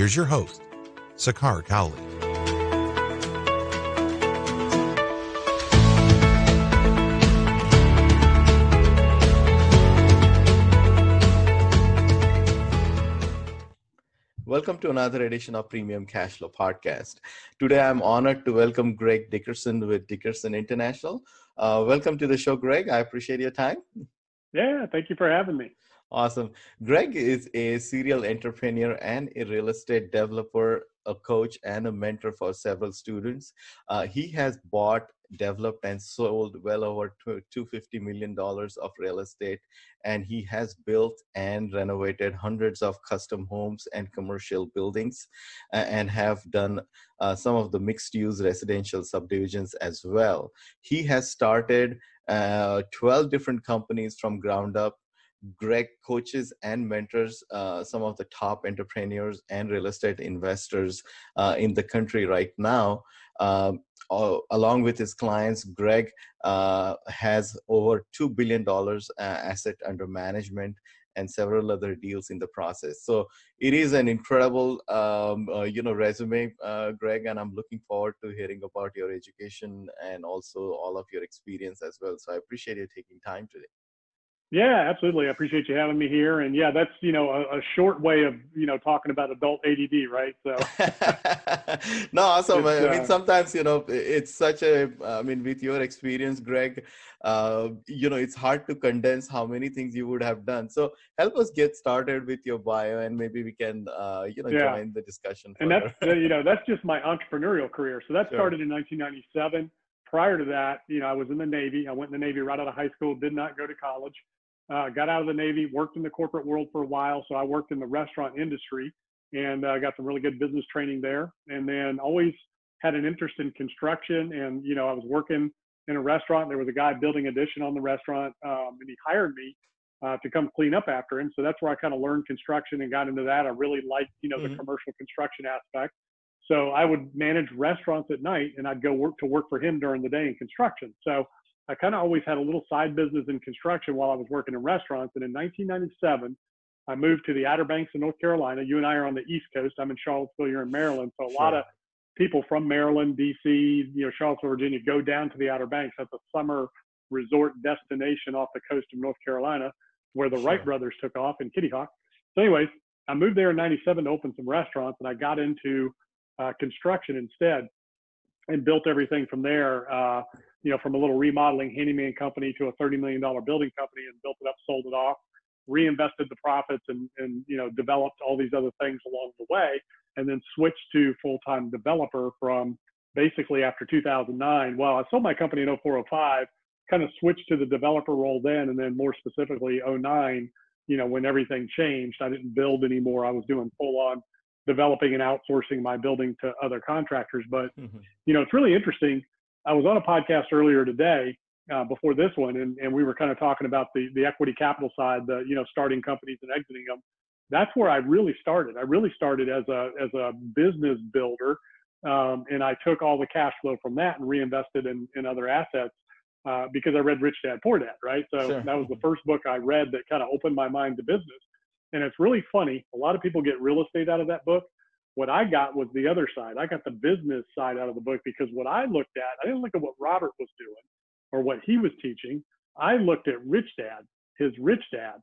Here's your host, Sakar Cowley. Welcome to another edition of Premium Cash Flow Podcast. Today, I'm honored to welcome Greg Dickerson with Dickerson International. Uh, welcome to the show, Greg. I appreciate your time. Yeah, thank you for having me. Awesome. Greg is a serial entrepreneur and a real estate developer, a coach, and a mentor for several students. Uh, he has bought, developed, and sold well over $250 million of real estate. And he has built and renovated hundreds of custom homes and commercial buildings and have done uh, some of the mixed use residential subdivisions as well. He has started uh, 12 different companies from ground up Greg coaches and mentors uh, some of the top entrepreneurs and real estate investors uh, in the country right now. Um, along with his clients, Greg uh, has over $2 billion uh, asset under management and several other deals in the process. So it is an incredible, um, uh, you know, resume, uh, Greg, and I'm looking forward to hearing about your education and also all of your experience as well. So I appreciate you taking time today. Yeah, absolutely. I appreciate you having me here. And yeah, that's, you know, a, a short way of, you know, talking about adult ADD, right? So no, awesome. I mean, uh, sometimes, you know, it's such a, I mean, with your experience, Greg, uh, you know, it's hard to condense how many things you would have done. So help us get started with your bio and maybe we can, uh, you know, yeah. join the discussion. Further. And that's, you know, that's just my entrepreneurial career. So that sure. started in 1997 prior to that, you know, I was in the Navy. I went in the Navy right out of high school, did not go to college. Uh, got out of the Navy, worked in the corporate world for a while. So I worked in the restaurant industry and uh, got some really good business training there. And then always had an interest in construction. And, you know, I was working in a restaurant. There was a guy building addition on the restaurant um, and he hired me uh, to come clean up after him. So that's where I kind of learned construction and got into that. I really liked, you know, mm-hmm. the commercial construction aspect. So I would manage restaurants at night and I'd go work to work for him during the day in construction. So I kind of always had a little side business in construction while I was working in restaurants. And in 1997, I moved to the Outer Banks of North Carolina. You and I are on the East Coast. I'm in Charlottesville. You're in Maryland. So a sure. lot of people from Maryland, D.C., you know, Charlottesville, Virginia, go down to the Outer Banks. That's a summer resort destination off the coast of North Carolina, where the sure. Wright brothers took off in Kitty Hawk. So, anyways, I moved there in '97 to open some restaurants, and I got into uh, construction instead, and built everything from there. Uh, you know, from a little remodeling handyman company to a $30 million building company and built it up, sold it off, reinvested the profits and, and, you know, developed all these other things along the way and then switched to full-time developer from basically after 2009. Well, I sold my company in 0405, kind of switched to the developer role then, and then more specifically 09, you know, when everything changed, I didn't build anymore. I was doing full on developing and outsourcing my building to other contractors. But, mm-hmm. you know, it's really interesting I was on a podcast earlier today uh, before this one, and, and we were kind of talking about the the equity capital side, the you know starting companies and exiting them. That's where I really started. I really started as a as a business builder, um, and I took all the cash flow from that and reinvested in in other assets uh, because I read Rich Dad Poor Dad, right? So sure. that was the first book I read that kind of opened my mind to business. And it's really funny. A lot of people get real estate out of that book. What I got was the other side. I got the business side out of the book because what I looked at, I didn't look at what Robert was doing or what he was teaching. I looked at Rich Dad, his Rich Dad,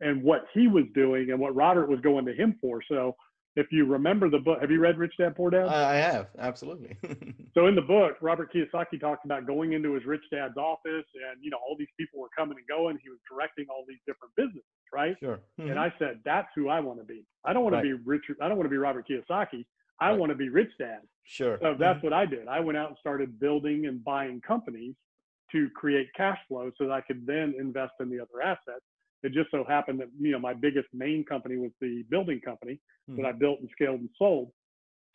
and what he was doing and what Robert was going to him for. So if you remember the book, have you read Rich Dad Poor Dad? I have, absolutely. so in the book, Robert Kiyosaki talked about going into his rich dad's office, and you know all these people were coming and going. He was directing all these different businesses, right? Sure. Mm-hmm. And I said, that's who I want to be. I don't want right. to be Richard. I don't want to be Robert Kiyosaki. I right. want to be Rich Dad. Sure. So that's mm-hmm. what I did. I went out and started building and buying companies to create cash flow so that I could then invest in the other assets it just so happened that you know my biggest main company was the building company mm-hmm. that I built and scaled and sold.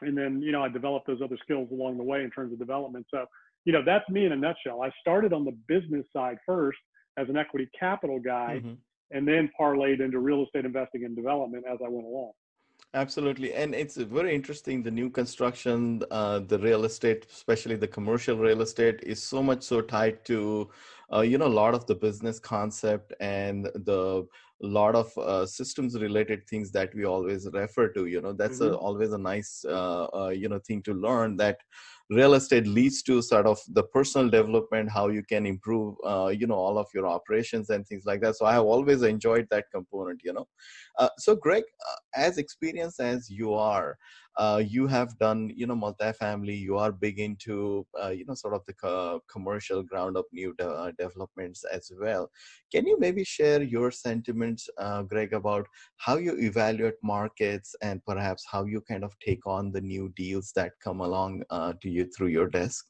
and then you know I developed those other skills along the way in terms of development. So you know that's me in a nutshell. I started on the business side first as an equity capital guy, mm-hmm. and then parlayed into real estate investing and development as I went along. Absolutely, and it's very interesting. The new construction, uh, the real estate, especially the commercial real estate, is so much so tied to, uh, you know, a lot of the business concept and the lot of uh, systems related things that we always refer to. You know, that's mm-hmm. a, always a nice, uh, uh, you know, thing to learn that real estate leads to sort of the personal development how you can improve uh, you know all of your operations and things like that so i have always enjoyed that component you know uh, so greg uh, as experienced as you are uh, you have done you know multifamily you are big into uh, you know sort of the co- commercial ground up new de- uh, developments as well can you maybe share your sentiments uh, greg about how you evaluate markets and perhaps how you kind of take on the new deals that come along uh, to you through your desk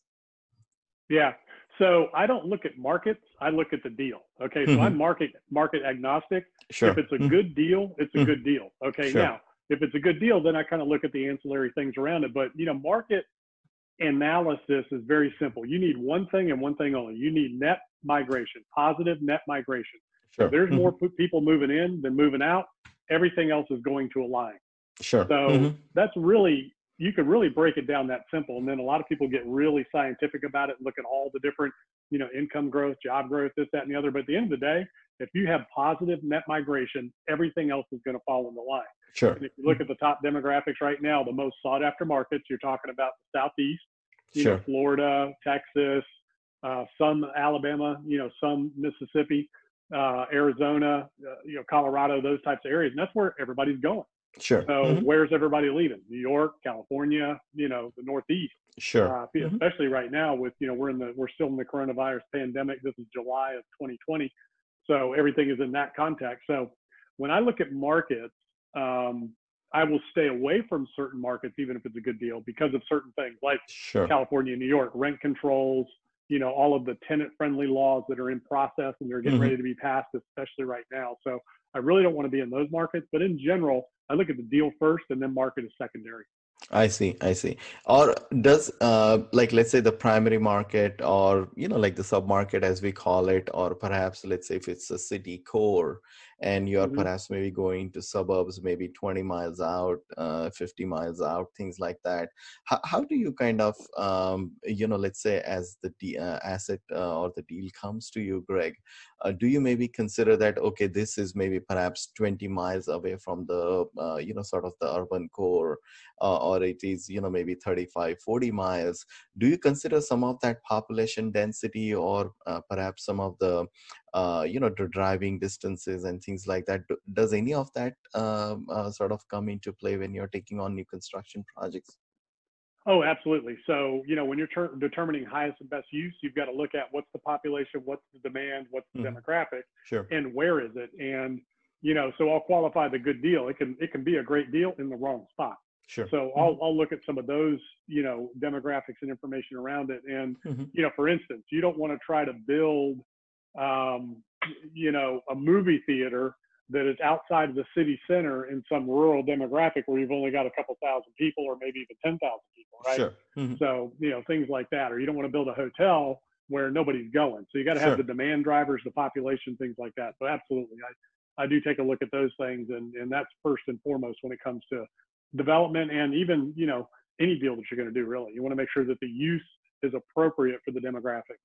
yeah so I don't look at markets. I look at the deal. Okay. So mm-hmm. I'm market market agnostic. Sure. If it's a mm-hmm. good deal, it's a mm-hmm. good deal. Okay. Sure. Now, if it's a good deal, then I kind of look at the ancillary things around it. But you know, market analysis is very simple. You need one thing and one thing only. You need net migration, positive net migration. Sure. If there's mm-hmm. more people moving in than moving out, everything else is going to align. Sure. So mm-hmm. that's really you could really break it down that simple. And then a lot of people get really scientific about it and look at all the different, you know, income growth, job growth, this, that, and the other. But at the end of the day, if you have positive net migration, everything else is going to fall into line. Sure. And if you look at the top demographics right now, the most sought after markets, you're talking about the Southeast, you sure. know, Florida, Texas, uh, some Alabama, you know, some Mississippi, uh, Arizona, uh, you know, Colorado, those types of areas. And that's where everybody's going. Sure. So mm-hmm. where's everybody leaving? New York, California, you know, the Northeast. Sure. Uh, mm-hmm. Especially right now with, you know, we're in the, we're still in the coronavirus pandemic. This is July of 2020. So everything is in that context. So when I look at markets, um, I will stay away from certain markets, even if it's a good deal, because of certain things like sure. California, New York, rent controls, you know, all of the tenant friendly laws that are in process and they're getting mm-hmm. ready to be passed, especially right now. So I really don't want to be in those markets. But in general, I look at the deal first and then market is secondary. I see, I see. Or does uh, like let's say the primary market, or you know, like the sub market as we call it, or perhaps let's say if it's a city core, and you're mm-hmm. perhaps maybe going to suburbs maybe 20 miles out uh, 50 miles out things like that how, how do you kind of um, you know let's say as the de- uh, asset uh, or the deal comes to you greg uh, do you maybe consider that okay this is maybe perhaps 20 miles away from the uh, you know sort of the urban core uh, or it is you know maybe 35 40 miles do you consider some of that population density or perhaps some of the uh, you know, the driving distances and things like that. Does any of that um, uh, sort of come into play when you're taking on new construction projects? Oh, absolutely. So, you know, when you're ter- determining highest and best use, you've got to look at what's the population, what's the demand, what's the mm. demographic, sure. and where is it. And, you know, so I'll qualify the good deal. It can it can be a great deal in the wrong spot. Sure. So mm-hmm. I'll I'll look at some of those, you know, demographics and information around it. And, mm-hmm. you know, for instance, you don't want to try to build um, you know, a movie theater that is outside of the city center in some rural demographic where you've only got a couple thousand people or maybe even 10,000 people, right? Sure. Mm-hmm. So, you know, things like that. Or you don't want to build a hotel where nobody's going. So you got to have sure. the demand drivers, the population, things like that. So absolutely. I, I do take a look at those things and, and that's first and foremost when it comes to development and even, you know, any deal that you're going to do really. You want to make sure that the use is appropriate for the demographic.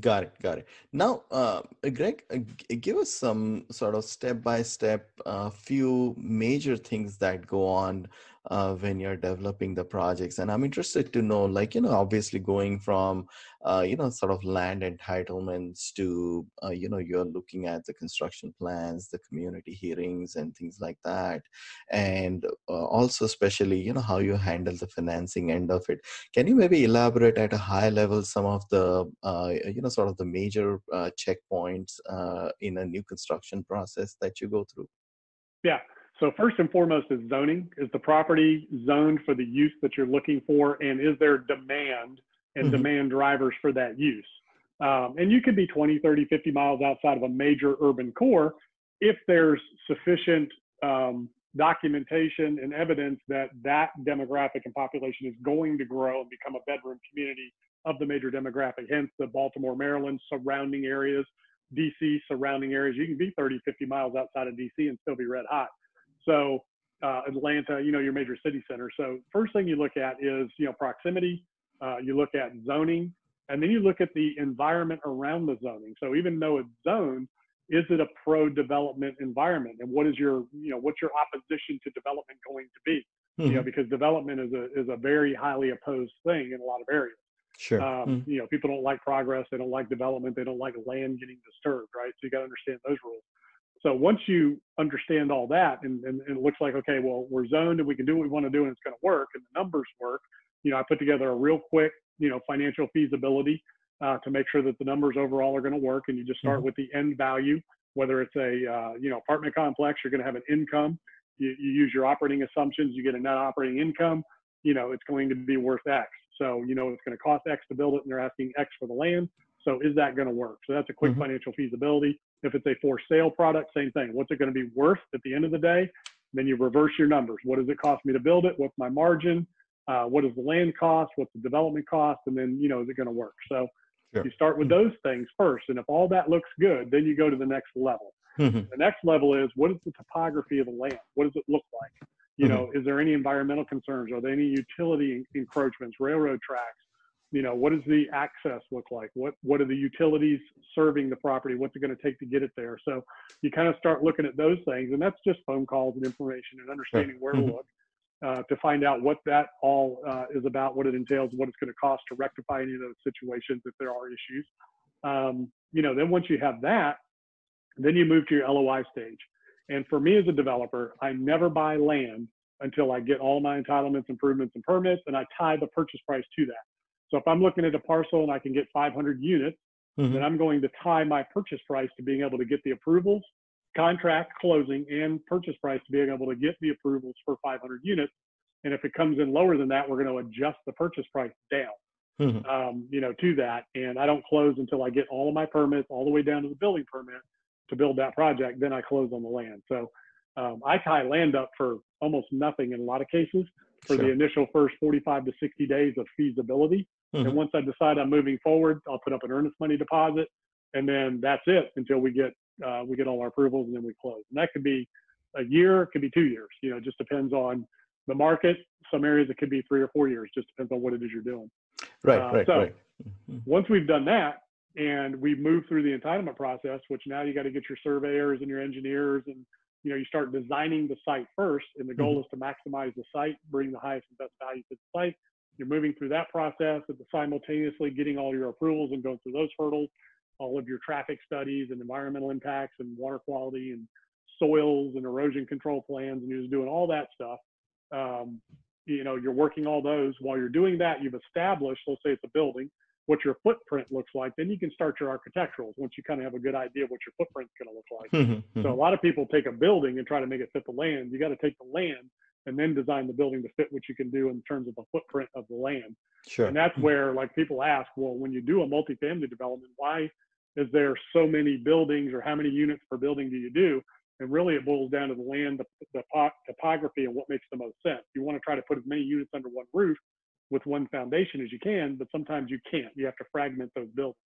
Got it. Got it. Now, uh, Greg, uh, give us some sort of step by step, uh, few major things that go on uh, when you're developing the projects. And I'm interested to know, like, you know, obviously going from, uh, you know, sort of land entitlements to, uh, you know, you're looking at the construction plans, the community hearings, and things like that. And uh, also, especially, you know, how you handle the financing end of it. Can you maybe elaborate at a high level some of the, uh, you know, sort of the major uh, checkpoints in a new construction process that you go through? Yeah. So first and foremost is zoning. Is the property zoned for the use that you're looking for? And is there demand and mm-hmm. demand drivers for that use? Um, and you could be 20, 30, 50 miles outside of a major urban core if there's sufficient um, documentation and evidence that that demographic and population is going to grow and become a bedroom community of the major demographic. Hence, the Baltimore, Maryland surrounding areas, DC surrounding areas. You can be 30, 50 miles outside of DC and still be red hot. So, uh, Atlanta, you know, your major city center. So, first thing you look at is, you know, proximity. Uh, you look at zoning, and then you look at the environment around the zoning. So, even though it's zoned, is it a pro-development environment? And what is your, you know, what's your opposition to development going to be? Mm-hmm. You know, mm-hmm. because development is a is a very highly opposed thing in a lot of areas. Sure. Um, mm-hmm. You know, people don't like progress. They don't like development. They don't like land getting disturbed, right? So you got to understand those rules. So once you understand all that, and, and, and, it looks like okay, well, we're zoned and we can do what we want to do, and it's going to work, and the numbers work. You know, I put together a real quick, you know, financial feasibility uh, to make sure that the numbers overall are going to work. And you just start mm-hmm. with the end value, whether it's a uh, you know apartment complex, you're going to have an income. You, you use your operating assumptions, you get a net operating income. You know, it's going to be worth X. So you know it's going to cost X to build it, and they're asking X for the land. So is that going to work? So that's a quick mm-hmm. financial feasibility. If it's a for sale product, same thing. What's it going to be worth at the end of the day? Then you reverse your numbers. What does it cost me to build it? What's my margin? Uh, what does the land cost? What's the development cost? And then you know is it going to work? So Sure. You start with those things first, and if all that looks good, then you go to the next level. Mm-hmm. The next level is what is the topography of the land? What does it look like? You mm-hmm. know, is there any environmental concerns? Are there any utility encroachments, railroad tracks? You know, what does the access look like? What what are the utilities serving the property? What's it going to take to get it there? So you kind of start looking at those things, and that's just phone calls and information and understanding where mm-hmm. to look uh, to find out what that all uh, is about, what it entails, what it's going to cost to rectify any of those situations if there are issues. Um, you know, then once you have that, then you move to your LOI stage. And for me as a developer, I never buy land until I get all my entitlements, improvements, and permits, and I tie the purchase price to that. So if I'm looking at a parcel and I can get 500 units, mm-hmm. then I'm going to tie my purchase price to being able to get the approvals, contract closing, and purchase price to being able to get the approvals for 500 units. And if it comes in lower than that, we're going to adjust the purchase price down, mm-hmm. um, you know, to that. And I don't close until I get all of my permits all the way down to the building permit to build that project. Then I close on the land. So um, I tie land up for almost nothing in a lot of cases for sure. the initial first 45 to 60 days of feasibility. Mm-hmm. And once I decide I'm moving forward, I'll put up an earnest money deposit, and then that's it until we get uh, we get all our approvals and then we close. And that could be a year, it could be two years. You know, it just depends on the market. Some areas it could be three or four years. Just depends on what it is you're doing. Right, uh, right, so right. Mm-hmm. once we've done that and we move through the entitlement process, which now you got to get your surveyors and your engineers and you know you start designing the site first and the goal mm-hmm. is to maximize the site bring the highest and best value to the site you're moving through that process and simultaneously getting all your approvals and going through those hurdles all of your traffic studies and environmental impacts and water quality and soils and erosion control plans and you're just doing all that stuff um, you know you're working all those. While you're doing that you've established let's say it's a building what your footprint looks like then you can start your architecturals once you kind of have a good idea of what your footprint's going to look like. Mm-hmm, so a lot of people take a building and try to make it fit the land. You got to take the land and then design the building to fit what you can do in terms of the footprint of the land sure and that's where like people ask well when you do a multifamily development why is there so many buildings or how many units per building do you do? And really it boils down to the land, the, the topography, and what makes the most sense. You want to try to put as many units under one roof with one foundation as you can, but sometimes you can't. You have to fragment those buildings.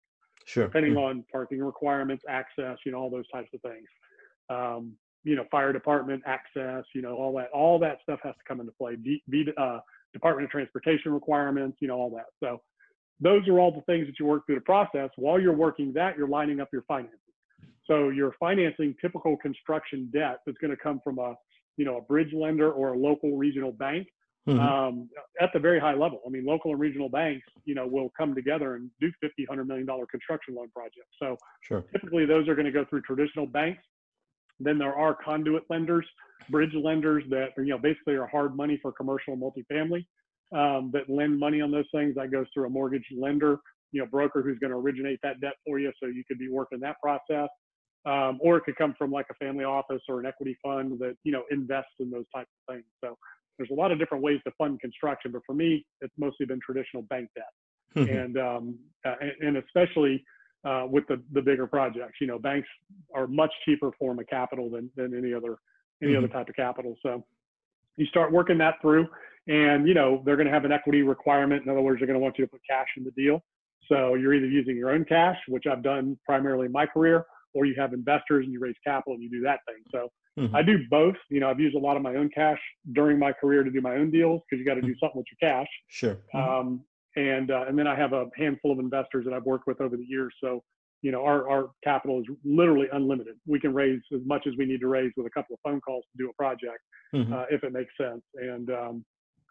Sure. Depending mm-hmm. on parking requirements, access, you know, all those types of things. Um, you know, fire department access, you know, all that, all that stuff has to come into play. D, uh, Department of Transportation requirements, you know, all that. So those are all the things that you work through the process. While you're working that, you're lining up your finances. So you're financing typical construction debt that's going to come from a, you know, a bridge lender or a local regional bank mm-hmm. um, at the very high level. I mean, local and regional banks, you know, will come together and do 50, 100 million dollar construction loan projects. So sure. typically those are going to go through traditional banks. Then there are conduit lenders, bridge lenders that, are, you know, basically are hard money for commercial and multifamily um, that lend money on those things. That goes through a mortgage lender, you know, broker who's going to originate that debt for you. So you could be working that process. Um, or it could come from like a family office or an equity fund that, you know, invests in those types of things. So there's a lot of different ways to fund construction, but for me, it's mostly been traditional bank debt. Mm-hmm. and, um, uh, and, and especially uh, with the, the bigger projects, you know, banks are much cheaper form of capital than, than any other any mm-hmm. other type of capital. So you start working that through, and you know they're going to have an equity requirement. In other words, they're going to want you to put cash in the deal. So you're either using your own cash, which I've done primarily in my career, or you have investors and you raise capital and you do that thing. So mm-hmm. I do both. You know, I've used a lot of my own cash during my career to do my own deals because you got to do mm-hmm. something with your cash. Sure. Mm-hmm. Um, and uh, and then I have a handful of investors that I've worked with over the years. So you know, our our capital is literally unlimited. We can raise as much as we need to raise with a couple of phone calls to do a project mm-hmm. uh, if it makes sense. And um,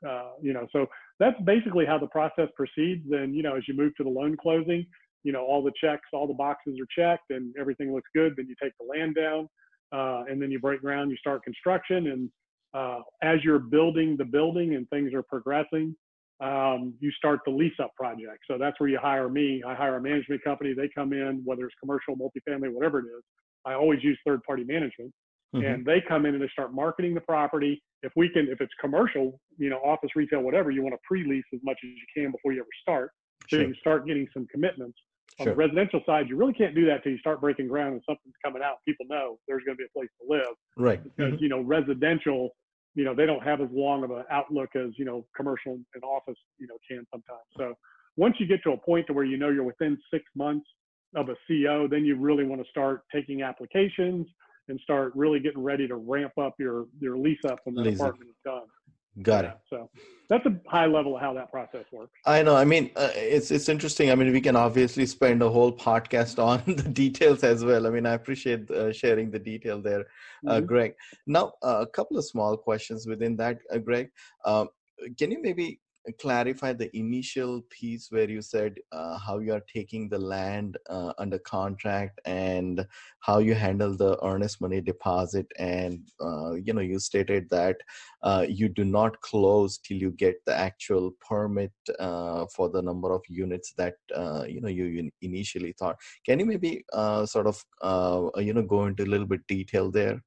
uh, you know, so that's basically how the process proceeds. And you know, as you move to the loan closing, you know, all the checks, all the boxes are checked, and everything looks good. Then you take the land down, uh, and then you break ground. You start construction, and uh, as you're building the building and things are progressing, um, you start the lease up project. So that's where you hire me. I hire a management company. They come in, whether it's commercial, multifamily, whatever it is. I always use third party management. Mm-hmm. And they come in and they start marketing the property. If we can, if it's commercial, you know, office, retail, whatever, you want to pre-lease as much as you can before you ever start, so sure. you can start getting some commitments. On sure. the residential side, you really can't do that till you start breaking ground and something's coming out. People know there's going to be a place to live, right? Because mm-hmm. you know, residential, you know, they don't have as long of an outlook as you know, commercial and office, you know, can sometimes. So once you get to a point to where you know you're within six months of a CO, then you really want to start taking applications and start really getting ready to ramp up your your lease up when the lease apartment up. is done. Got yeah, it. So that's a high level of how that process works. I know. I mean, uh, it's it's interesting. I mean, we can obviously spend a whole podcast on the details as well. I mean, I appreciate uh, sharing the detail there, uh, mm-hmm. Greg. Now, uh, a couple of small questions within that, uh, Greg. Um, can you maybe clarify the initial piece where you said uh, how you are taking the land uh, under contract and how you handle the earnest money deposit and uh, you know you stated that uh, you do not close till you get the actual permit uh, for the number of units that uh, you know you initially thought. Can you maybe sort of you know go into a little bit detail there?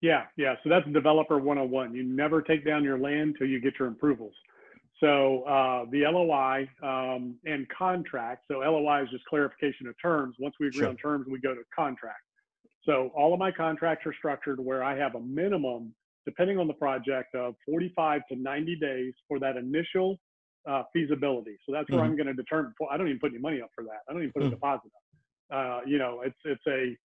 Yeah yeah. So that's developer 101 you never take down your land till you get your approvals so uh, the LOI um, and contract. So LOI is just clarification of terms. Once we agree sure. on terms, we go to contract. So all of my contracts are structured where I have a minimum, depending on the project, of 45 to 90 days for that initial uh, feasibility. So that's where mm-hmm. I'm going to determine. I don't even put any money up for that. I don't even put mm-hmm. a deposit up. Uh, you know, it's it's a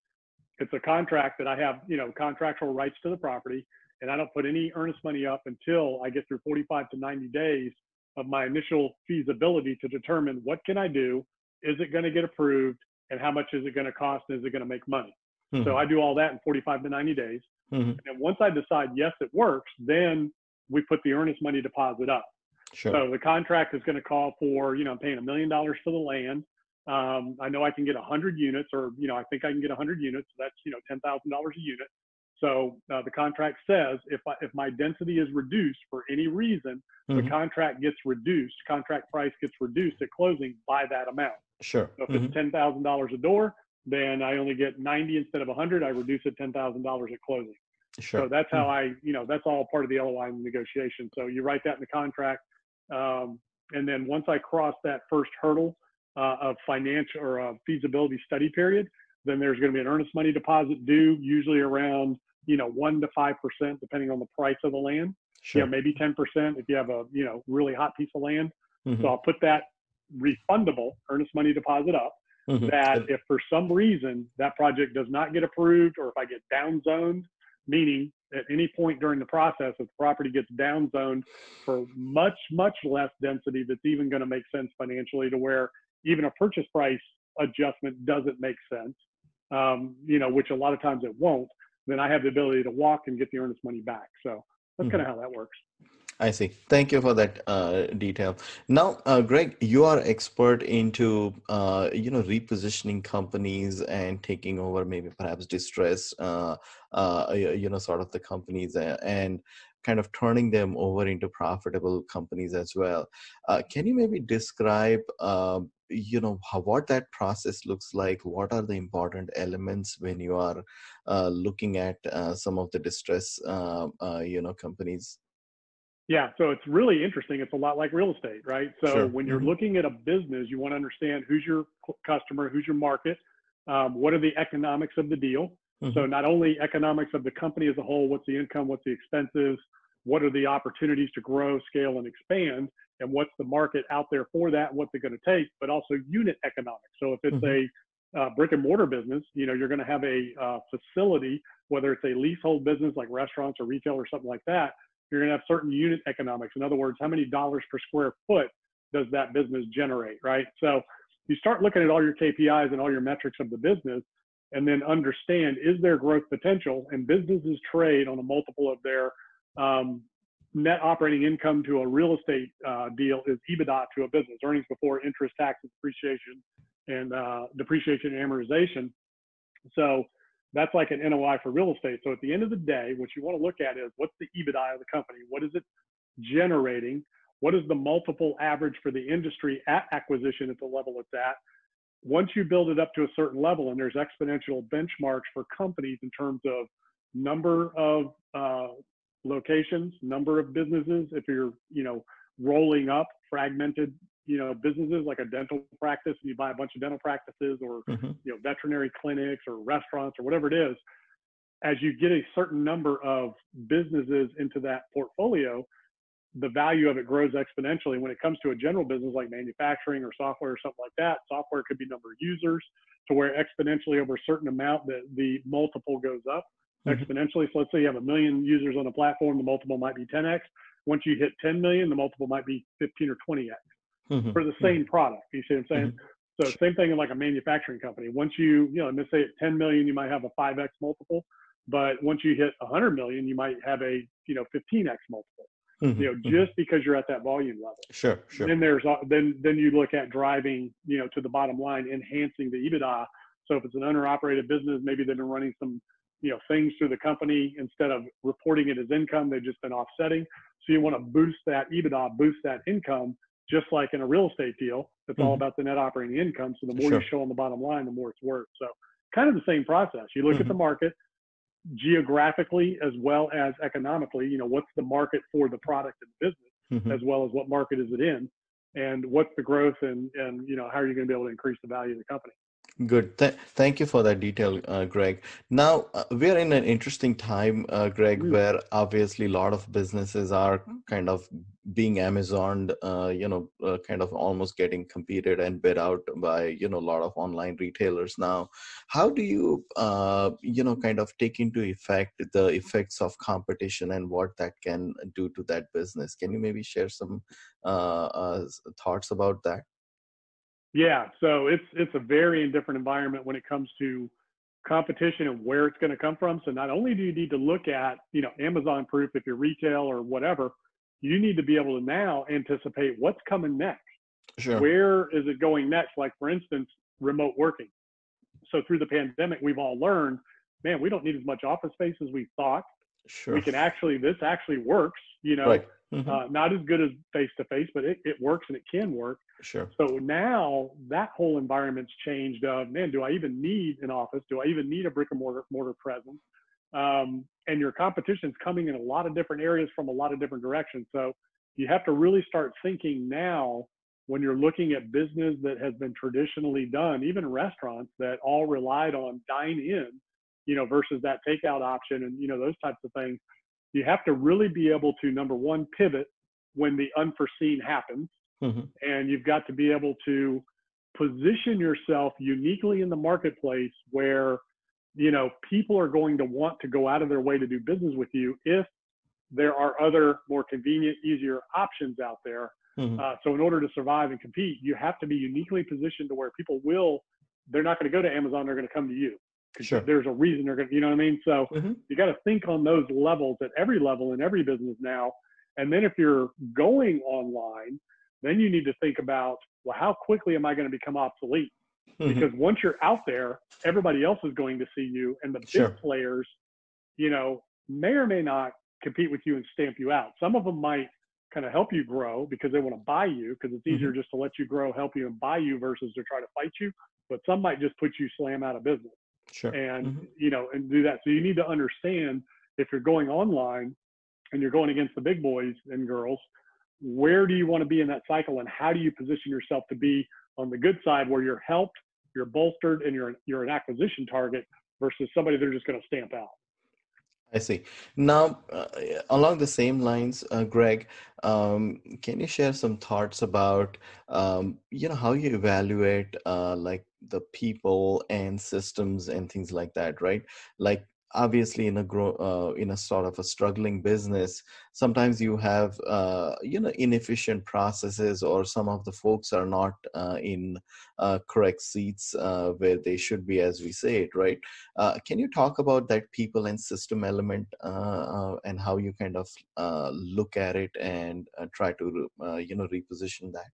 it's a contract that I have. You know, contractual rights to the property, and I don't put any earnest money up until I get through 45 to 90 days of my initial feasibility to determine what can I do, is it going to get approved, and how much is it going to cost, and is it going to make money. Mm-hmm. So I do all that in 45 to 90 days. Mm-hmm. And once I decide yes, it works, then we put the earnest money deposit up. Sure. So the contract is going to call for, you know, I'm paying a million dollars for the land. Um, I know I can get 100 units, or you know, I think I can get 100 units. So that's you know, $10,000 a unit. So uh, the contract says if I, if my density is reduced for any reason, mm-hmm. the contract gets reduced. Contract price gets reduced at closing by that amount. Sure. So if mm-hmm. it's ten thousand dollars a door, then I only get ninety instead of hundred. I reduce it ten thousand dollars at closing. Sure. So that's how mm-hmm. I, you know, that's all part of the LOI negotiation. So you write that in the contract, um, and then once I cross that first hurdle uh, of financial or a feasibility study period, then there's going to be an earnest money deposit due, usually around you know, one to five percent, depending on the price of the land. Sure. You know, maybe ten percent if you have a you know really hot piece of land. Mm-hmm. So I'll put that refundable earnest money deposit up. Mm-hmm. That if for some reason that project does not get approved, or if I get down zoned, meaning at any point during the process, if the property gets down zoned for much, much less density that's even going to make sense financially to where even a purchase price adjustment doesn't make sense, um, you know, which a lot of times it won't, then I have the ability to walk and get the earnest money back. So that's mm-hmm. kind of how that works. I see. Thank you for that uh, detail. Now, uh, Greg, you are expert into uh, you know repositioning companies and taking over maybe perhaps distress, uh, uh, you know, sort of the companies and kind of turning them over into profitable companies as well. Uh, can you maybe describe um, you know how, what that process looks like what are the important elements when you are uh, looking at uh, some of the distress uh, uh you know companies yeah so it's really interesting it's a lot like real estate right so sure. when you're mm-hmm. looking at a business you want to understand who's your customer who's your market um, what are the economics of the deal Mm-hmm. So not only economics of the company as a whole, what's the income, what's the expenses, what are the opportunities to grow, scale, and expand, and what's the market out there for that, what's it going to take, but also unit economics. So if it's mm-hmm. a uh, brick and mortar business, you know, you're going to have a uh, facility, whether it's a leasehold business like restaurants or retail or something like that, you're going to have certain unit economics. In other words, how many dollars per square foot does that business generate, right? So you start looking at all your KPIs and all your metrics of the business and then understand is there growth potential and businesses trade on a multiple of their um, net operating income to a real estate uh, deal is EBITDA to a business, earnings before interest, taxes, depreciation, and uh, depreciation and amortization. So that's like an NOI for real estate. So at the end of the day, what you want to look at is what's the EBITDA of the company? What is it generating? What is the multiple average for the industry at acquisition at the level it's at? Once you build it up to a certain level, and there's exponential benchmarks for companies in terms of number of uh, locations, number of businesses. If you're, you know, rolling up fragmented, you know, businesses like a dental practice, and you buy a bunch of dental practices, or mm-hmm. you know, veterinary clinics, or restaurants, or whatever it is. As you get a certain number of businesses into that portfolio, the value of it grows exponentially. When it comes to a general business like manufacturing or software or something like that, software could be number of users to where exponentially over a certain amount that the multiple goes up. Exponentially. So let's say you have a million users on the platform, the multiple might be 10x. Once you hit 10 million, the multiple might be 15 or 20x mm-hmm. for the same mm-hmm. product. You see what I'm saying? Mm-hmm. So same thing in like a manufacturing company. Once you, you know, let's say at 10 million, you might have a 5x multiple, but once you hit 100 million, you might have a, you know, 15x multiple. Mm-hmm, you know, mm-hmm. just because you're at that volume level. Sure, sure. Then there's then then you look at driving, you know, to the bottom line, enhancing the EBITDA. So if it's an owner operated business, maybe they've been running some, you know, things through the company instead of reporting it as income, they've just been offsetting. So you want to boost that EBITDA, boost that income, just like in a real estate deal. It's mm-hmm. all about the net operating income. So the more sure. you show on the bottom line, the more it's worth. So kind of the same process. You look at the mm-hmm. market, geographically as well as economically. You know, what's the market for the product and business, mm-hmm. as well as what market is it in, and what's the growth and and you know how are you going to be able to increase the value of the company. Good. Th- thank you for that detail, uh, Greg. Now, uh, we're in an interesting time, uh, Greg, mm. where obviously a lot of businesses are kind of being Amazoned, uh, you know, uh, kind of almost getting competed and bid out by, you know, a lot of online retailers now. How do you, uh, you know, kind of take into effect the effects of competition and what that can do to that business? Can you maybe share some thoughts about that? Yeah, so it's it's a very different environment when it comes to competition and where it's going to come from. So not only do you need to look at you know Amazon proof if you're retail or whatever, you need to be able to now anticipate what's coming next. Sure. Where is it going next? Like for instance, remote working. So through the pandemic, we've all learned, man, we don't need as much office space as we thought. Sure. We can actually, this actually works. You know, right. Mm-hmm. Uh, not as good as face to face, but it, it works and it can work. Sure. So now that whole environment's changed. Of man, do I even need an office? Do I even need a brick and mortar mortar presence? Um, and your competition's coming in a lot of different areas from a lot of different directions. So you have to really start thinking now when you're looking at business that has been traditionally done, even restaurants that all relied on dine in, you know, versus that takeout option and you know those types of things you have to really be able to number one pivot when the unforeseen happens mm-hmm. and you've got to be able to position yourself uniquely in the marketplace where you know people are going to want to go out of their way to do business with you if there are other more convenient easier options out there mm-hmm. uh, so in order to survive and compete you have to be uniquely positioned to where people will they're not going to go to amazon they're going to come to you Sure. There's a reason they're going to, you know what I mean? So mm-hmm. you got to think on those levels at every level in every business now. And then if you're going online, then you need to think about, well, how quickly am I going to become obsolete? Mm-hmm. Because once you're out there, everybody else is going to see you, and the big sure. players, you know, may or may not compete with you and stamp you out. Some of them might kind of help you grow because they want to buy you because it's easier mm-hmm. just to let you grow, help you, and buy you versus to try to fight you. But some might just put you slam out of business sure. and mm-hmm. you know and do that so you need to understand if you're going online and you're going against the big boys and girls where do you want to be in that cycle and how do you position yourself to be on the good side where you're helped you're bolstered and you're you're an acquisition target versus somebody they're just going to stamp out. I see. Now, uh, along the same lines, uh, Greg, um, can you share some thoughts about, um, you know, how you evaluate uh, like the people and systems and things like that, right? Like obviously in a grow uh, in a sort of a struggling business sometimes you have uh, you know inefficient processes or some of the folks are not uh, in uh, correct seats uh, where they should be as we say it right? Uh, can you talk about that people and system element and how you kind of look at it and try to you know reposition that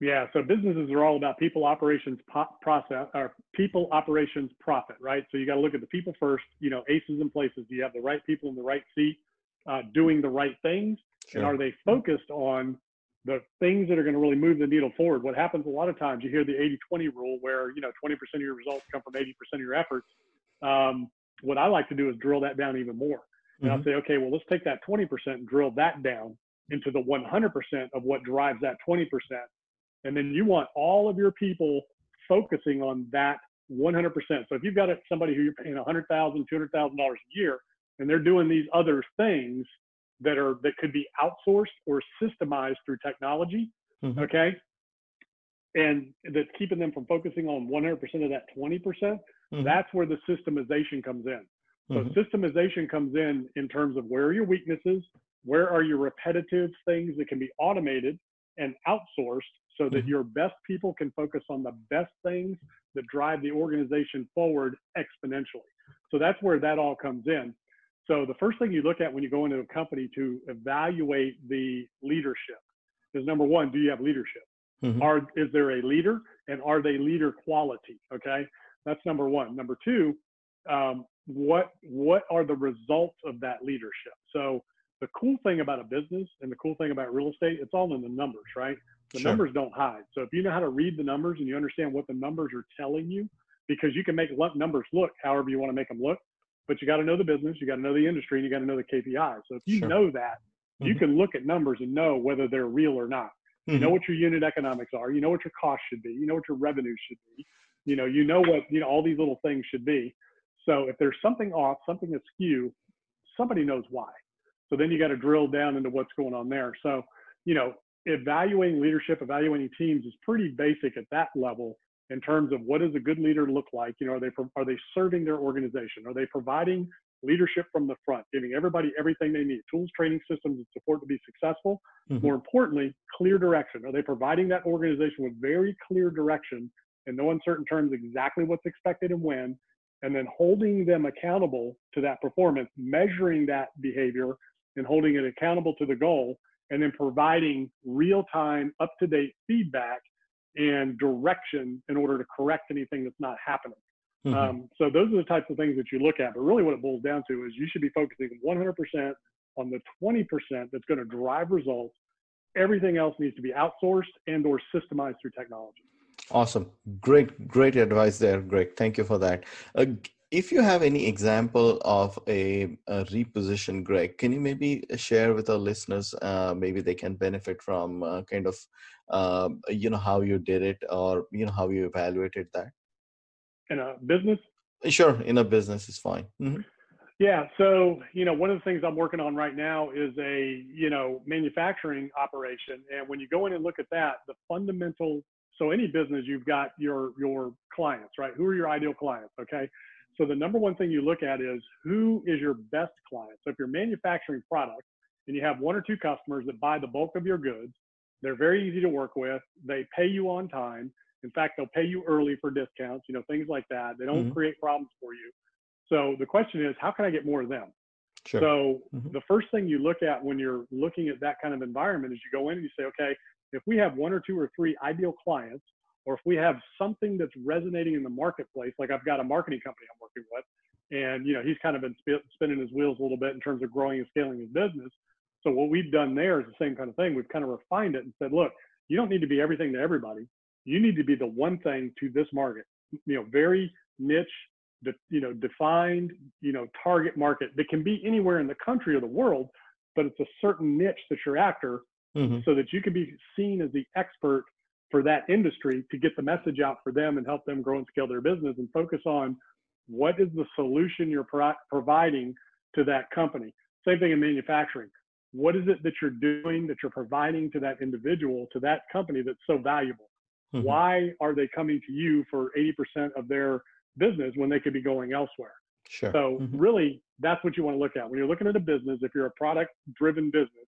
yeah, so businesses are all about people operations po- process or people operations profit, right? So you got to look at the people first. You know, aces and places. Do you have the right people in the right seat, uh, doing the right things, sure. and are they focused on the things that are going to really move the needle forward? What happens a lot of times, you hear the 80-20 rule, where you know 20% of your results come from 80% of your efforts. Um, what I like to do is drill that down even more, and mm-hmm. I'll say, okay, well, let's take that 20% and drill that down into the 100% of what drives that 20% and then you want all of your people focusing on that 100%. So if you've got somebody who you're paying $100,000, $200,000 a year, and they're doing these other things that are that could be outsourced or systemized through technology, mm-hmm. okay, and that's keeping them from focusing on 100% of that 20%. Mm-hmm. That's where the systemization comes in. So mm-hmm. systemization comes in in terms of where are your weaknesses, where are your repetitive things that can be automated and outsourced so that mm-hmm. your best people can focus on the best things that drive the organization forward exponentially. So that's where that all comes in. So the first thing you look at when you go into a company to evaluate the leadership is number one, do you have leadership? Mm-hmm. Are is there a leader and are they leader quality? Okay, that's number one. Number two, um, what what are the results of that leadership? So the cool thing about a business and the cool thing about real estate, it's all in the numbers, right? The sure. numbers don't hide. So if you know how to read the numbers and you understand what the numbers are telling you, because you can make numbers look however you want to make them look, but you got to know the business, you got to know the industry, and you got to know the KPIs. So if you sure. know that, mm-hmm. you can look at numbers and know whether they're real or not. Mm-hmm. You know what your unit economics are. You know what your cost should be. You know what your revenue should be. You know, you know what you know all these little things should be. So if there's something off, something askew, somebody knows why. So then you got to drill down into what's going on there. So, you know, evaluating leadership, evaluating teams is pretty basic at that level in terms of what does a good leader look like? You know, are they are they serving their organization? Are they providing leadership from the front, giving everybody everything they need, tools, training systems, and support to be successful? Mm-hmm. More importantly, clear direction. Are they providing that organization with very clear direction in no uncertain terms exactly what's expected and when? And then holding them accountable to that performance, measuring that behavior, and holding it accountable to the goal and then providing real-time up-to-date feedback and direction in order to correct anything that's not happening. Mm-hmm. um, so those are the types of things that you look at but really what it boils down to is you should be focusing 100% on the 20% that's going to drive results. Everything else needs to be outsourced and or systemized through technology. Awesome. Great great advice there greg. Thank you for that. Uh, if you have any example of a, a, reposition, Greg, can you maybe share with our listeners? Uh, maybe they can benefit from uh, kind of, uh, you know, how you did it or, you know, how you evaluated that. In a business? Sure, in a business is fine. Mm-hmm. Yeah. So, you know, one of the things I'm working on right now is a, you know, manufacturing operation. And when you go in and look at that, the fundamental, so any business, you've got your, your clients, right? Who are your ideal clients? Okay. So the number one thing you look at is who is your best client. So if you're manufacturing products and you have one or two customers that buy the bulk of your goods, they're very easy to work with. They pay you on time. In fact, they'll pay you early for discounts, you know, things like that. They don't mm-hmm. create problems for you. So the question is, how can I get more of them? Sure. So mm-hmm. the first thing you look at when you're looking at that kind of environment is you go in and you say, okay, if we have one or two or three ideal clients or if we have something that's resonating in the marketplace, like I've got a marketing company I'm working with, and you know he's kind of been sp- spinning his wheels a little bit in terms of growing and scaling his business. So what we've done there is the same kind of thing. We've kind of refined it and said, look, you don't need to be everything to everybody. You need to be the one thing to this market. You know, very niche, de- you know, defined, you know, target market that can be anywhere in the country or the world, but it's a certain niche that you're after, mm-hmm. so that you can be seen as the expert for that industry to get the message out for them and help them grow and scale their business and focus on What is the solution you're pro- providing to that company? Same thing in manufacturing. What is it that you're doing that you're providing to that individual, to that company that's so valuable? Mm-hmm. Why are they coming to you for 80% of their business when they could be going elsewhere? Sure. So mm-hmm. really, that's what you want to look at when you're looking at a business. If you're a product-driven business,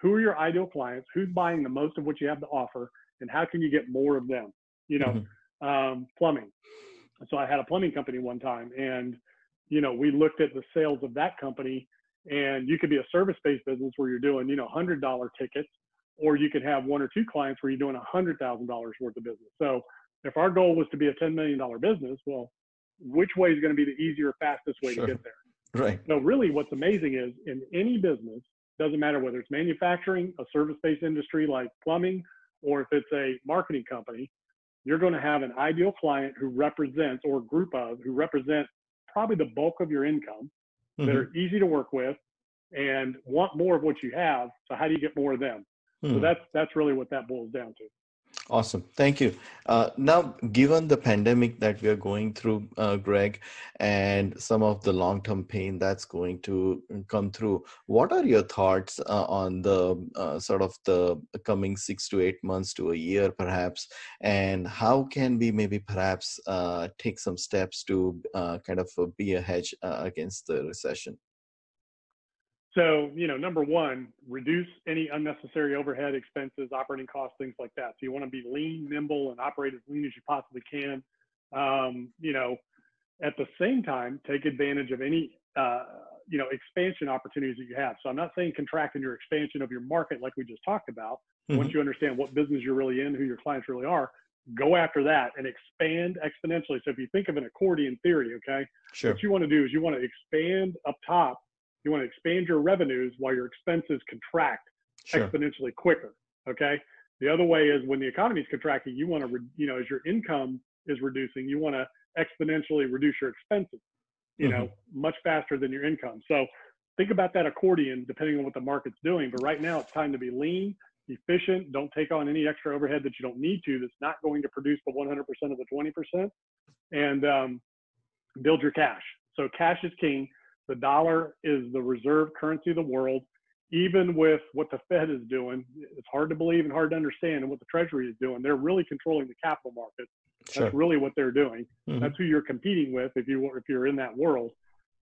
who are your ideal clients? Who's buying the most of what you have to offer, and how can you get more of them? You know, mm-hmm. um, plumbing. So I had a plumbing company one time, and you know, we looked at the sales of that company, and you could be a service-based business where you're doing, you know, hundred dollar tickets, or you could have one or two clients where you're doing a hundred thousand dollars worth of business. So if our goal was to be a ten million dollar business, well, which way is going to be the easier, fastest way sure. to get there? Right. So really, what's amazing is in any business, doesn't matter whether it's manufacturing, a service-based industry like plumbing, or if it's a marketing company, you're going to have an ideal client who represents or group of who represent probably the bulk of your income mm-hmm. that are easy to work with and want more of what you have. So how do you get more of them? Mm-hmm. So that's that's really what that boils down to. Awesome. Thank you. Uh, now, given the pandemic that we are going through, uh, Greg, and some of the long term pain that's going to come through, what are your thoughts uh, on the uh, sort of the coming six to eight months to a year, perhaps? And how can we maybe perhaps uh, take some steps to uh, kind of be a hedge against the recession? So, you know, number one, reduce any unnecessary overhead expenses, operating costs, things like that. So you want to be lean, nimble, and operate as lean as you possibly can. Um, you know, at the same time, take advantage of any, uh, you know, expansion opportunities that you have. So I'm not saying contract in your expansion of your market like we just talked about. Mm-hmm. Once you understand what business you're really in, who your clients really are, go after that and expand exponentially. So if you think of an accordion theory, okay, sure. what you want to do is you want to expand up top you want to expand your revenues while your expenses contract sure. exponentially quicker. Okay. The other way is when the economy is contracting, you want to, re- you know, as your income is reducing, you want to exponentially reduce your expenses, you mm-hmm. know, much faster than your income. So think about that accordion depending on what the market's doing. But right now it's time to be lean, efficient. Don't take on any extra overhead that you don't need to. That's not going to produce the 100% of the 20%, and um, build your cash. So cash is king. The dollar is the reserve currency of the world. Even with what the Fed is doing, it's hard to believe and hard to understand. And what the Treasury is doing, they're really controlling the capital markets. Sure. That's really what they're doing. Mm-hmm. That's who you're competing with if you if you're in that world.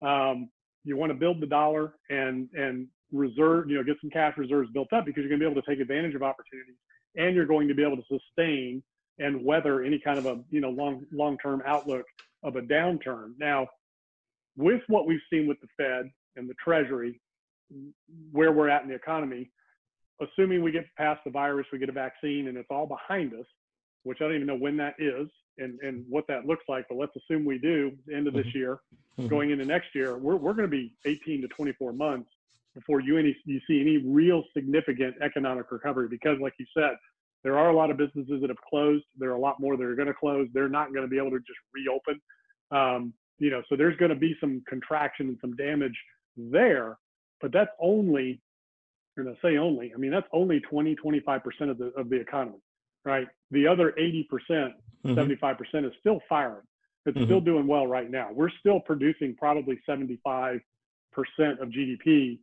Um, you want to build the dollar and and reserve, you know, get some cash reserves built up because you're going to be able to take advantage of opportunities, and you're going to be able to sustain and weather any kind of a you know long long term outlook of a downturn. Now, with what we've seen with the Fed and the Treasury, where we're at in the economy, assuming we get past the virus, we get a vaccine, and it's all behind us, which I don't even know when that is and, and what that looks like, but let's assume we do the end of this mm-hmm. year, mm-hmm. going into next year, we're, we're going to be 18 to 24 months before you, any, you see any real significant economic recovery. Because, like you said, there are a lot of businesses that have closed. There are a lot more that are going to close. They're not going to be able to just reopen. Um, you know, so there's going to be some contraction and some damage there, but that's only, and I say only, I mean, that's only 20, 25% of the, of the economy, right? The other 80%, percent mm hmm 75% is still firing. It's mm-hmm. still doing well right now. We're still producing probably 75% of GDP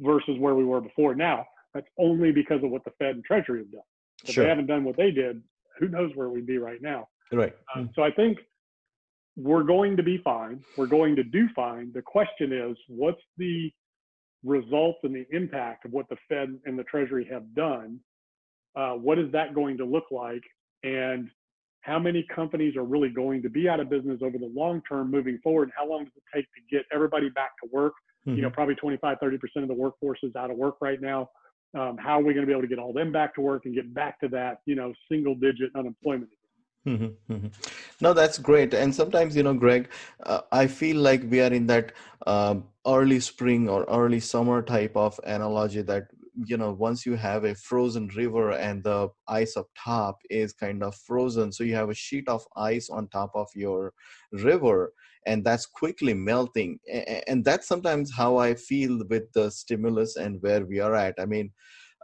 versus where we were before. Now, that's only because of what the Fed and Treasury have done. If sure. they haven't done what they did, who knows where we'd be right now. Right. Um, so I think we're going to be fine. We're going to do fine. The question is, what's the results and the impact of what the Fed and the Treasury have done? Uh, what is that going to look like? And how many companies are really going to be out of business over the long term moving forward? How long does it take to get everybody back to work? Mm-hmm. You know, probably 25, 30% of the workforce is out of work right now. Um, how are we going to be able to get all them back to work and get back to that, you know, single digit unemployment Mm-hmm, mm-hmm. No, that's great. And sometimes, you know, Greg, uh, I feel like we are in that uh, early spring or early summer type of analogy that, you know, once you have a frozen river and the ice up top is kind of frozen, so you have a sheet of ice on top of your river and that's quickly melting. And that's sometimes how I feel with the stimulus and where we are at. I mean,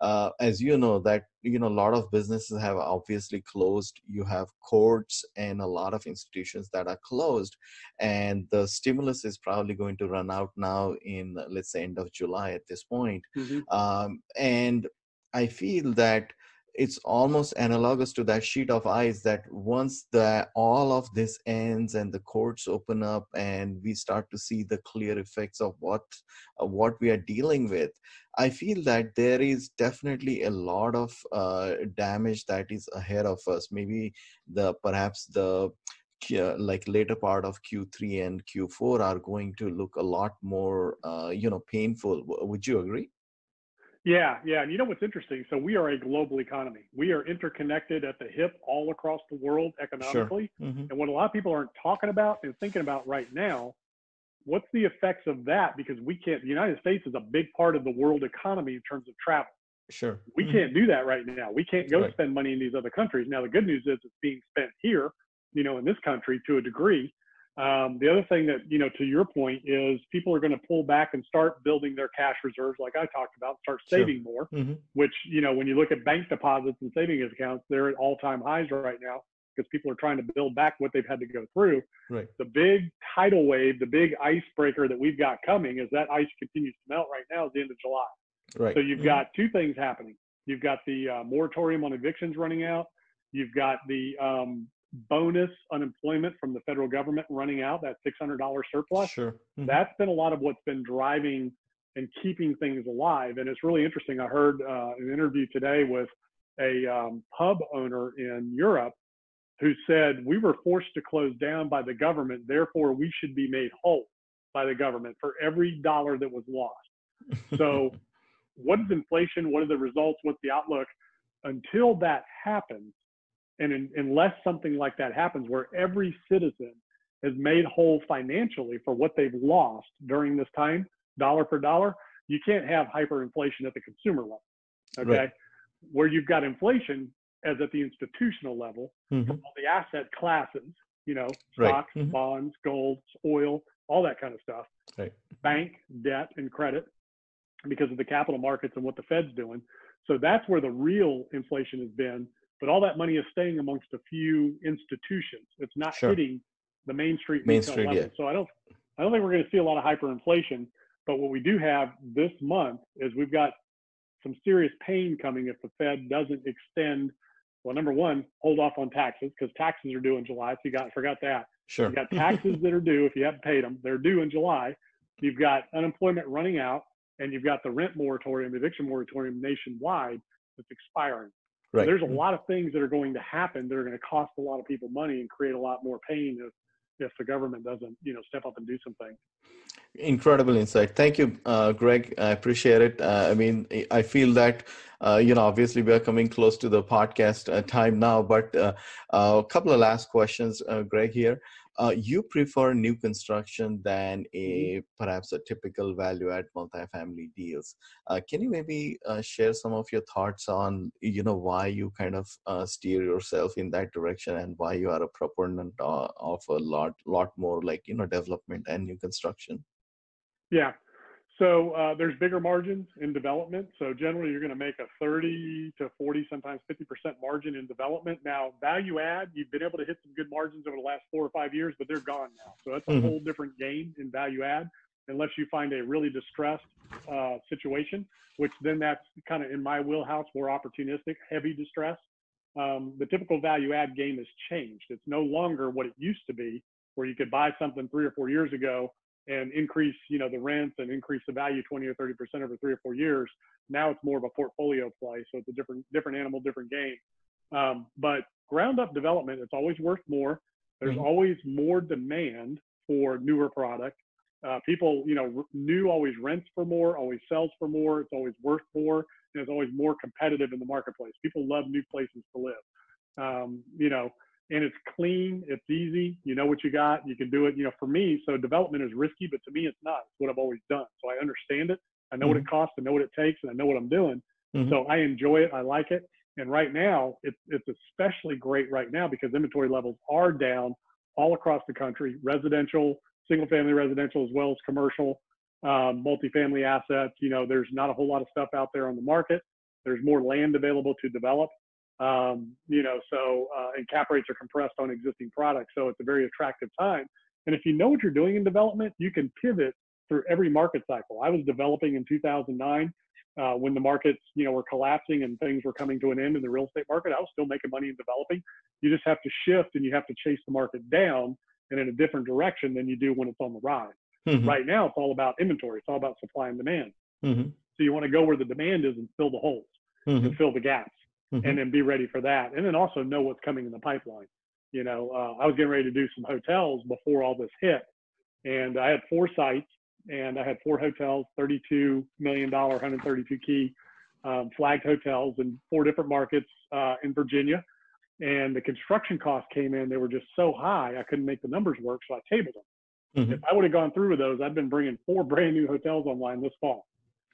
uh, as you know that you know a lot of businesses have obviously closed you have courts and a lot of institutions that are closed and the stimulus is probably going to run out now in let's say end of july at this point mm-hmm. um, and i feel that it's almost analogous to that sheet of ice that once the all of this ends and the courts open up and we start to see the clear effects of what what we are dealing with i feel that there is definitely a lot of uh, damage that is ahead of us. Maybe the perhaps the like later part of q3 and q4 are going to look a lot more uh, you know painful. Would you agree yeah, yeah. And you know what's interesting? So we are a global economy. We are interconnected at the hip all across the world economically. Sure. Mm-hmm. And what a lot of people aren't talking about and thinking about right now, what's the effects of that? Because we can't, the United States is a big part of the world economy in terms of travel. Sure. We mm-hmm. can't do that right now. We can't go right. spend money in these other countries. Now, the good news is it's being spent here, you know, in this country to a degree. Um, the other thing that, you know, to your point is people are going to pull back and start building their cash reserves, like I talked about, start saving sure. more, mm-hmm. which, you know, when you look at bank deposits and savings accounts, they're at all time highs right now because people are trying to build back what they've had to go through. Right. The big tidal wave, the big icebreaker that we've got coming is that ice continues to melt right now is the end of July. Right. So you've mm-hmm. got two things happening. You've got the uh, moratorium on evictions running out. You've got the um, bonus unemployment from the federal government running out, that $600 surplus. Sure. Mm-hmm. That's been a lot of what's been driving and keeping things alive. And it's really interesting. I heard uh, an interview today with a um, pub owner in Europe who said, We were forced to close down by the government, therefore, we should be made whole by the government for every dollar that was lost. So, what is inflation? What are the results? What's the outlook? Until that happens, and in, unless something like that happens, where every citizen is made whole financially for what they've lost during this time, dollar for dollar, you can't have hyperinflation at the consumer level. Okay. Right. Where you've got inflation as at the institutional level, mm-hmm. all the asset classes, you know, stocks, right. mm-hmm. bonds, gold, oil, all that kind of stuff. Right. Bank, debt, and credit because of the capital markets and what the Fed's doing. So that's where the real inflation has been but all that money is staying amongst a few institutions. It's not sure. hitting the Main Street Main Street, level. Yeah. So I don't I don't think we're going to see a lot of hyperinflation. But what we do have this month is we've got some serious pain coming if the Fed doesn't extend. Well, number one, hold off on taxes because taxes are due in July. So you got forgot that. Sure. You got taxes that are due if you haven't paid them. They're due in July. You've got unemployment running out, and you've got the rent moratorium, eviction moratorium nationwide that's expiring. Right. There's a lot of things that are going to happen that are going to cost a lot of people money and create a lot more pain if if the government doesn't, you know, step up and do something. Incredible insight. Thank you, uh, Greg. I appreciate it. Uh, I mean, I feel that, uh, you know, obviously we are coming close to the podcast uh, time now, but uh, uh, a couple of last questions, Greg, here uh, you prefer new construction than a mm-hmm. perhaps a typical value add multifamily deals. Uh, can you maybe uh, share some of your thoughts on you know why you kind of uh, steer yourself in that direction and why you are a proponent uh, of a lot lot more like you know development and new construction? Yeah, so uh, there's bigger margins in development. So generally, you're going to make a 30 to 40, sometimes 50% margin in development. Now, value add, you've been able to hit some good margins over the last four or five years, but they're gone now. So that's a mm-hmm. whole different game in value add, unless you find a really distressed uh, situation, which then that's kind of in my wheelhouse, more opportunistic, heavy distress. Um, the typical value add game has changed. It's no longer what it used to be, where you could buy something three or four years ago and increase, you know, the rents and increase the value 20 or 30 percent over three or four years. Now it's more of a portfolio play, so it's a different different animal, different game. Um, but ground up development, it's always worth more. There's mm-hmm. always more demand for newer product. Uh, people, you know, new always rents for more, always sells for more. It's always worth more, and it's always more competitive in the marketplace. People love new places to live. Um, you know, and it's clean, it's easy. You know what you got, you can do it. You know, for me, so development is risky, but to me, it's not. It's what I've always done. So I understand it. I know mm-hmm. what it mm-hmm. costs. I know what it takes, and I know what I'm doing. Mm-hmm. So I enjoy it. I like it. And right now, it's it's especially great right now because inventory levels are down all across the country, residential, single family residential, as well as commercial, um, multifamily assets. You know, there's not a whole lot of stuff out there on the market. There's more land available to develop. Um, you know, so uh, and cap rates are compressed on existing products, so it's a very attractive time. And if you know what you're doing in development, you can pivot through every market cycle. I was developing in 2009 uh, when the markets, you know, were collapsing and things were coming to an end in the real estate market. I was still making money in developing. You just have to shift and you have to chase the market down and in a different direction than you do when it's on the rise. Mm-hmm. Right now, it's all about inventory. It's all about supply and demand. Mm-hmm. So you want to go where the demand is and fill the holes mm-hmm. and fill the gaps, mm-hmm. and then be ready for that. And then also know what's coming in the pipeline. You know, uh, I was getting ready to do some hotels before all this hit, and I had four sites, and I had four hotels, thirty-two million dollar, 132 key um, flagged hotels in four different markets uh, in Virginia. And the construction costs came in; they were just so high, I couldn't make the numbers work, so I tabled them. Mm-hmm. If I would have gone through with those, I'd been bringing four brand new hotels online this fall.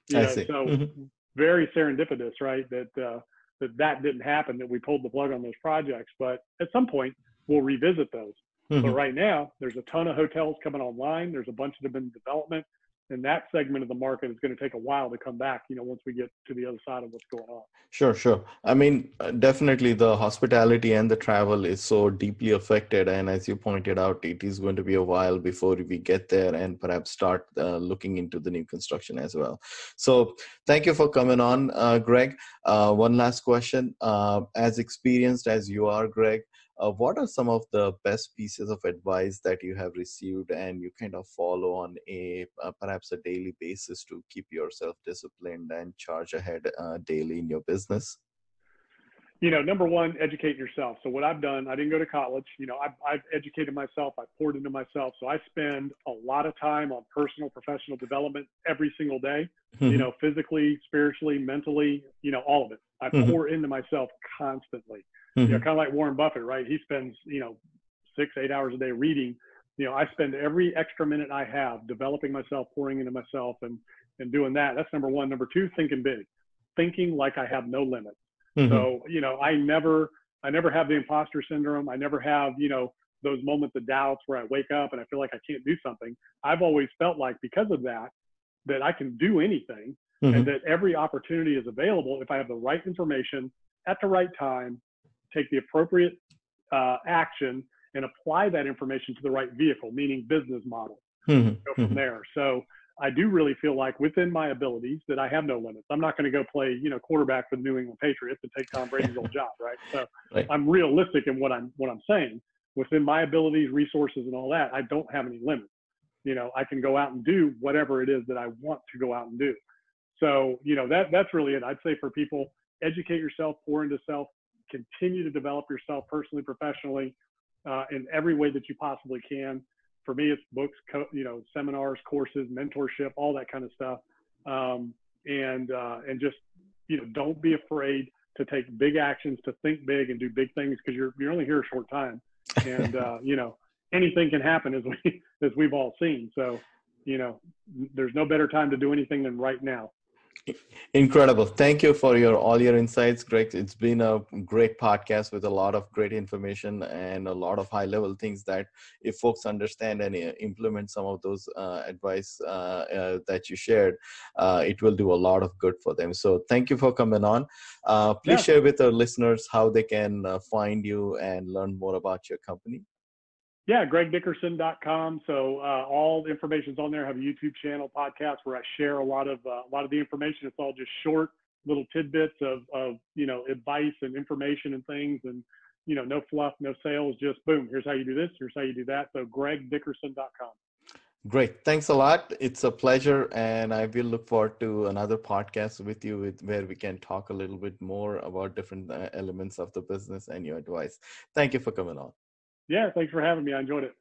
You I know, see. So mm-hmm. very serendipitous, right? That uh, that that didn't happen. That we pulled the plug on those projects. But at some point, we'll revisit those. Mm-hmm. But right now, there's a ton of hotels coming online. There's a bunch that have been in development and that segment of the market is going to take a while to come back you know once we get to the other side of what's going on. Sure sure. I mean uh, definitely the hospitality and the travel is so deeply affected and as you pointed out it is going to be a while before we get there and perhaps start uh, looking into the new construction as well. So thank you for coming on uh, greg. Uh, one last question. Uh, as experienced as you are greg uh, what are some of the best pieces of advice that you have received and you kind of follow on a uh, perhaps a daily basis to keep yourself disciplined and charge ahead uh, daily in your business? You know number one educate yourself. So what i've done i didn't go to college. You know i've, I've educated myself. I poured into myself. So i spend a lot of time on personal professional development every single day mm-hmm. you know physically spiritually mentally you know all of it i mm-hmm. pour into myself constantly Mm-hmm. You know, kind of like Warren Buffett, right? He spends, you know, six, eight hours a day reading. You know, I spend every extra minute I have developing myself, pouring into myself, and and doing that. That's number one. Number two, thinking big, thinking like I have no limits. Mm-hmm. So you know, I never, I never have the imposter syndrome. I never have, you know, those moments of doubts where I wake up and I feel like I can't do something. I've always felt like because of that, that I can do anything mm-hmm. and that every opportunity is available if I have the right information at the right time take the appropriate uh, action and apply that information to the right vehicle, meaning business model. Mm-hmm. Go from mm-hmm. there. So I do really feel like within my abilities that I have no limits. I'm not going to go play, you know, quarterback for the New England Patriots and take Tom Brady's old job, right? So right. I'm realistic in what I'm what I'm saying. Within my abilities, resources, and all that, I don't have any limits. You know, I can go out and do whatever it is that I want to go out and do. So, you know, that that's really it. I'd say for people, educate yourself, pour into self, continue to develop yourself personally, professionally, uh, in every way that you possibly can. For me, it's books, co- you know, seminars, courses, mentorship, all that kind of stuff. Um, and uh, and just you know, don't be afraid to take big actions, to think big, and do big things because you're you're only here a short time, and uh, you know, anything can happen as we as we've all seen. So, you know, there's no better time to do anything than right now. Incredible. Thank you for your all your insights, Greg. It's been a great podcast with a lot of great information and a lot of high level things that if folks understand and uh, implement some of those uh, advice uh, uh, that you shared, uh, it will do a lot of good for them. So thank you for coming on. Uh, please yeah. share with our listeners how they can find you and learn more about your company. Yeah, gregdickerson.com. So uh, all the information's on there. I have a YouTube channel, podcast where I share a lot of uh, a lot of the information. It's all just short little tidbits of of you know advice and information and things, and you know no fluff, no sales. Just boom. Here's how you do this. Here's how you do that. So gregdickerson.com. Great. Thanks a lot. It's a pleasure. And I will look forward to another podcast with you with, where we can talk a little bit more about different uh, elements of the business and your advice. Thank you for coming on. Yeah, thanks for having me. I enjoyed it.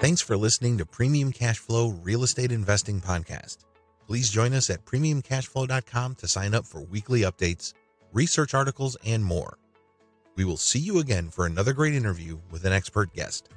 Thanks for listening to Premium Cashflow Real Estate Investing Podcast. Please join us at premiumcashflow.com to sign up for weekly updates, research articles, and more. We will see you again for another great interview with an expert guest.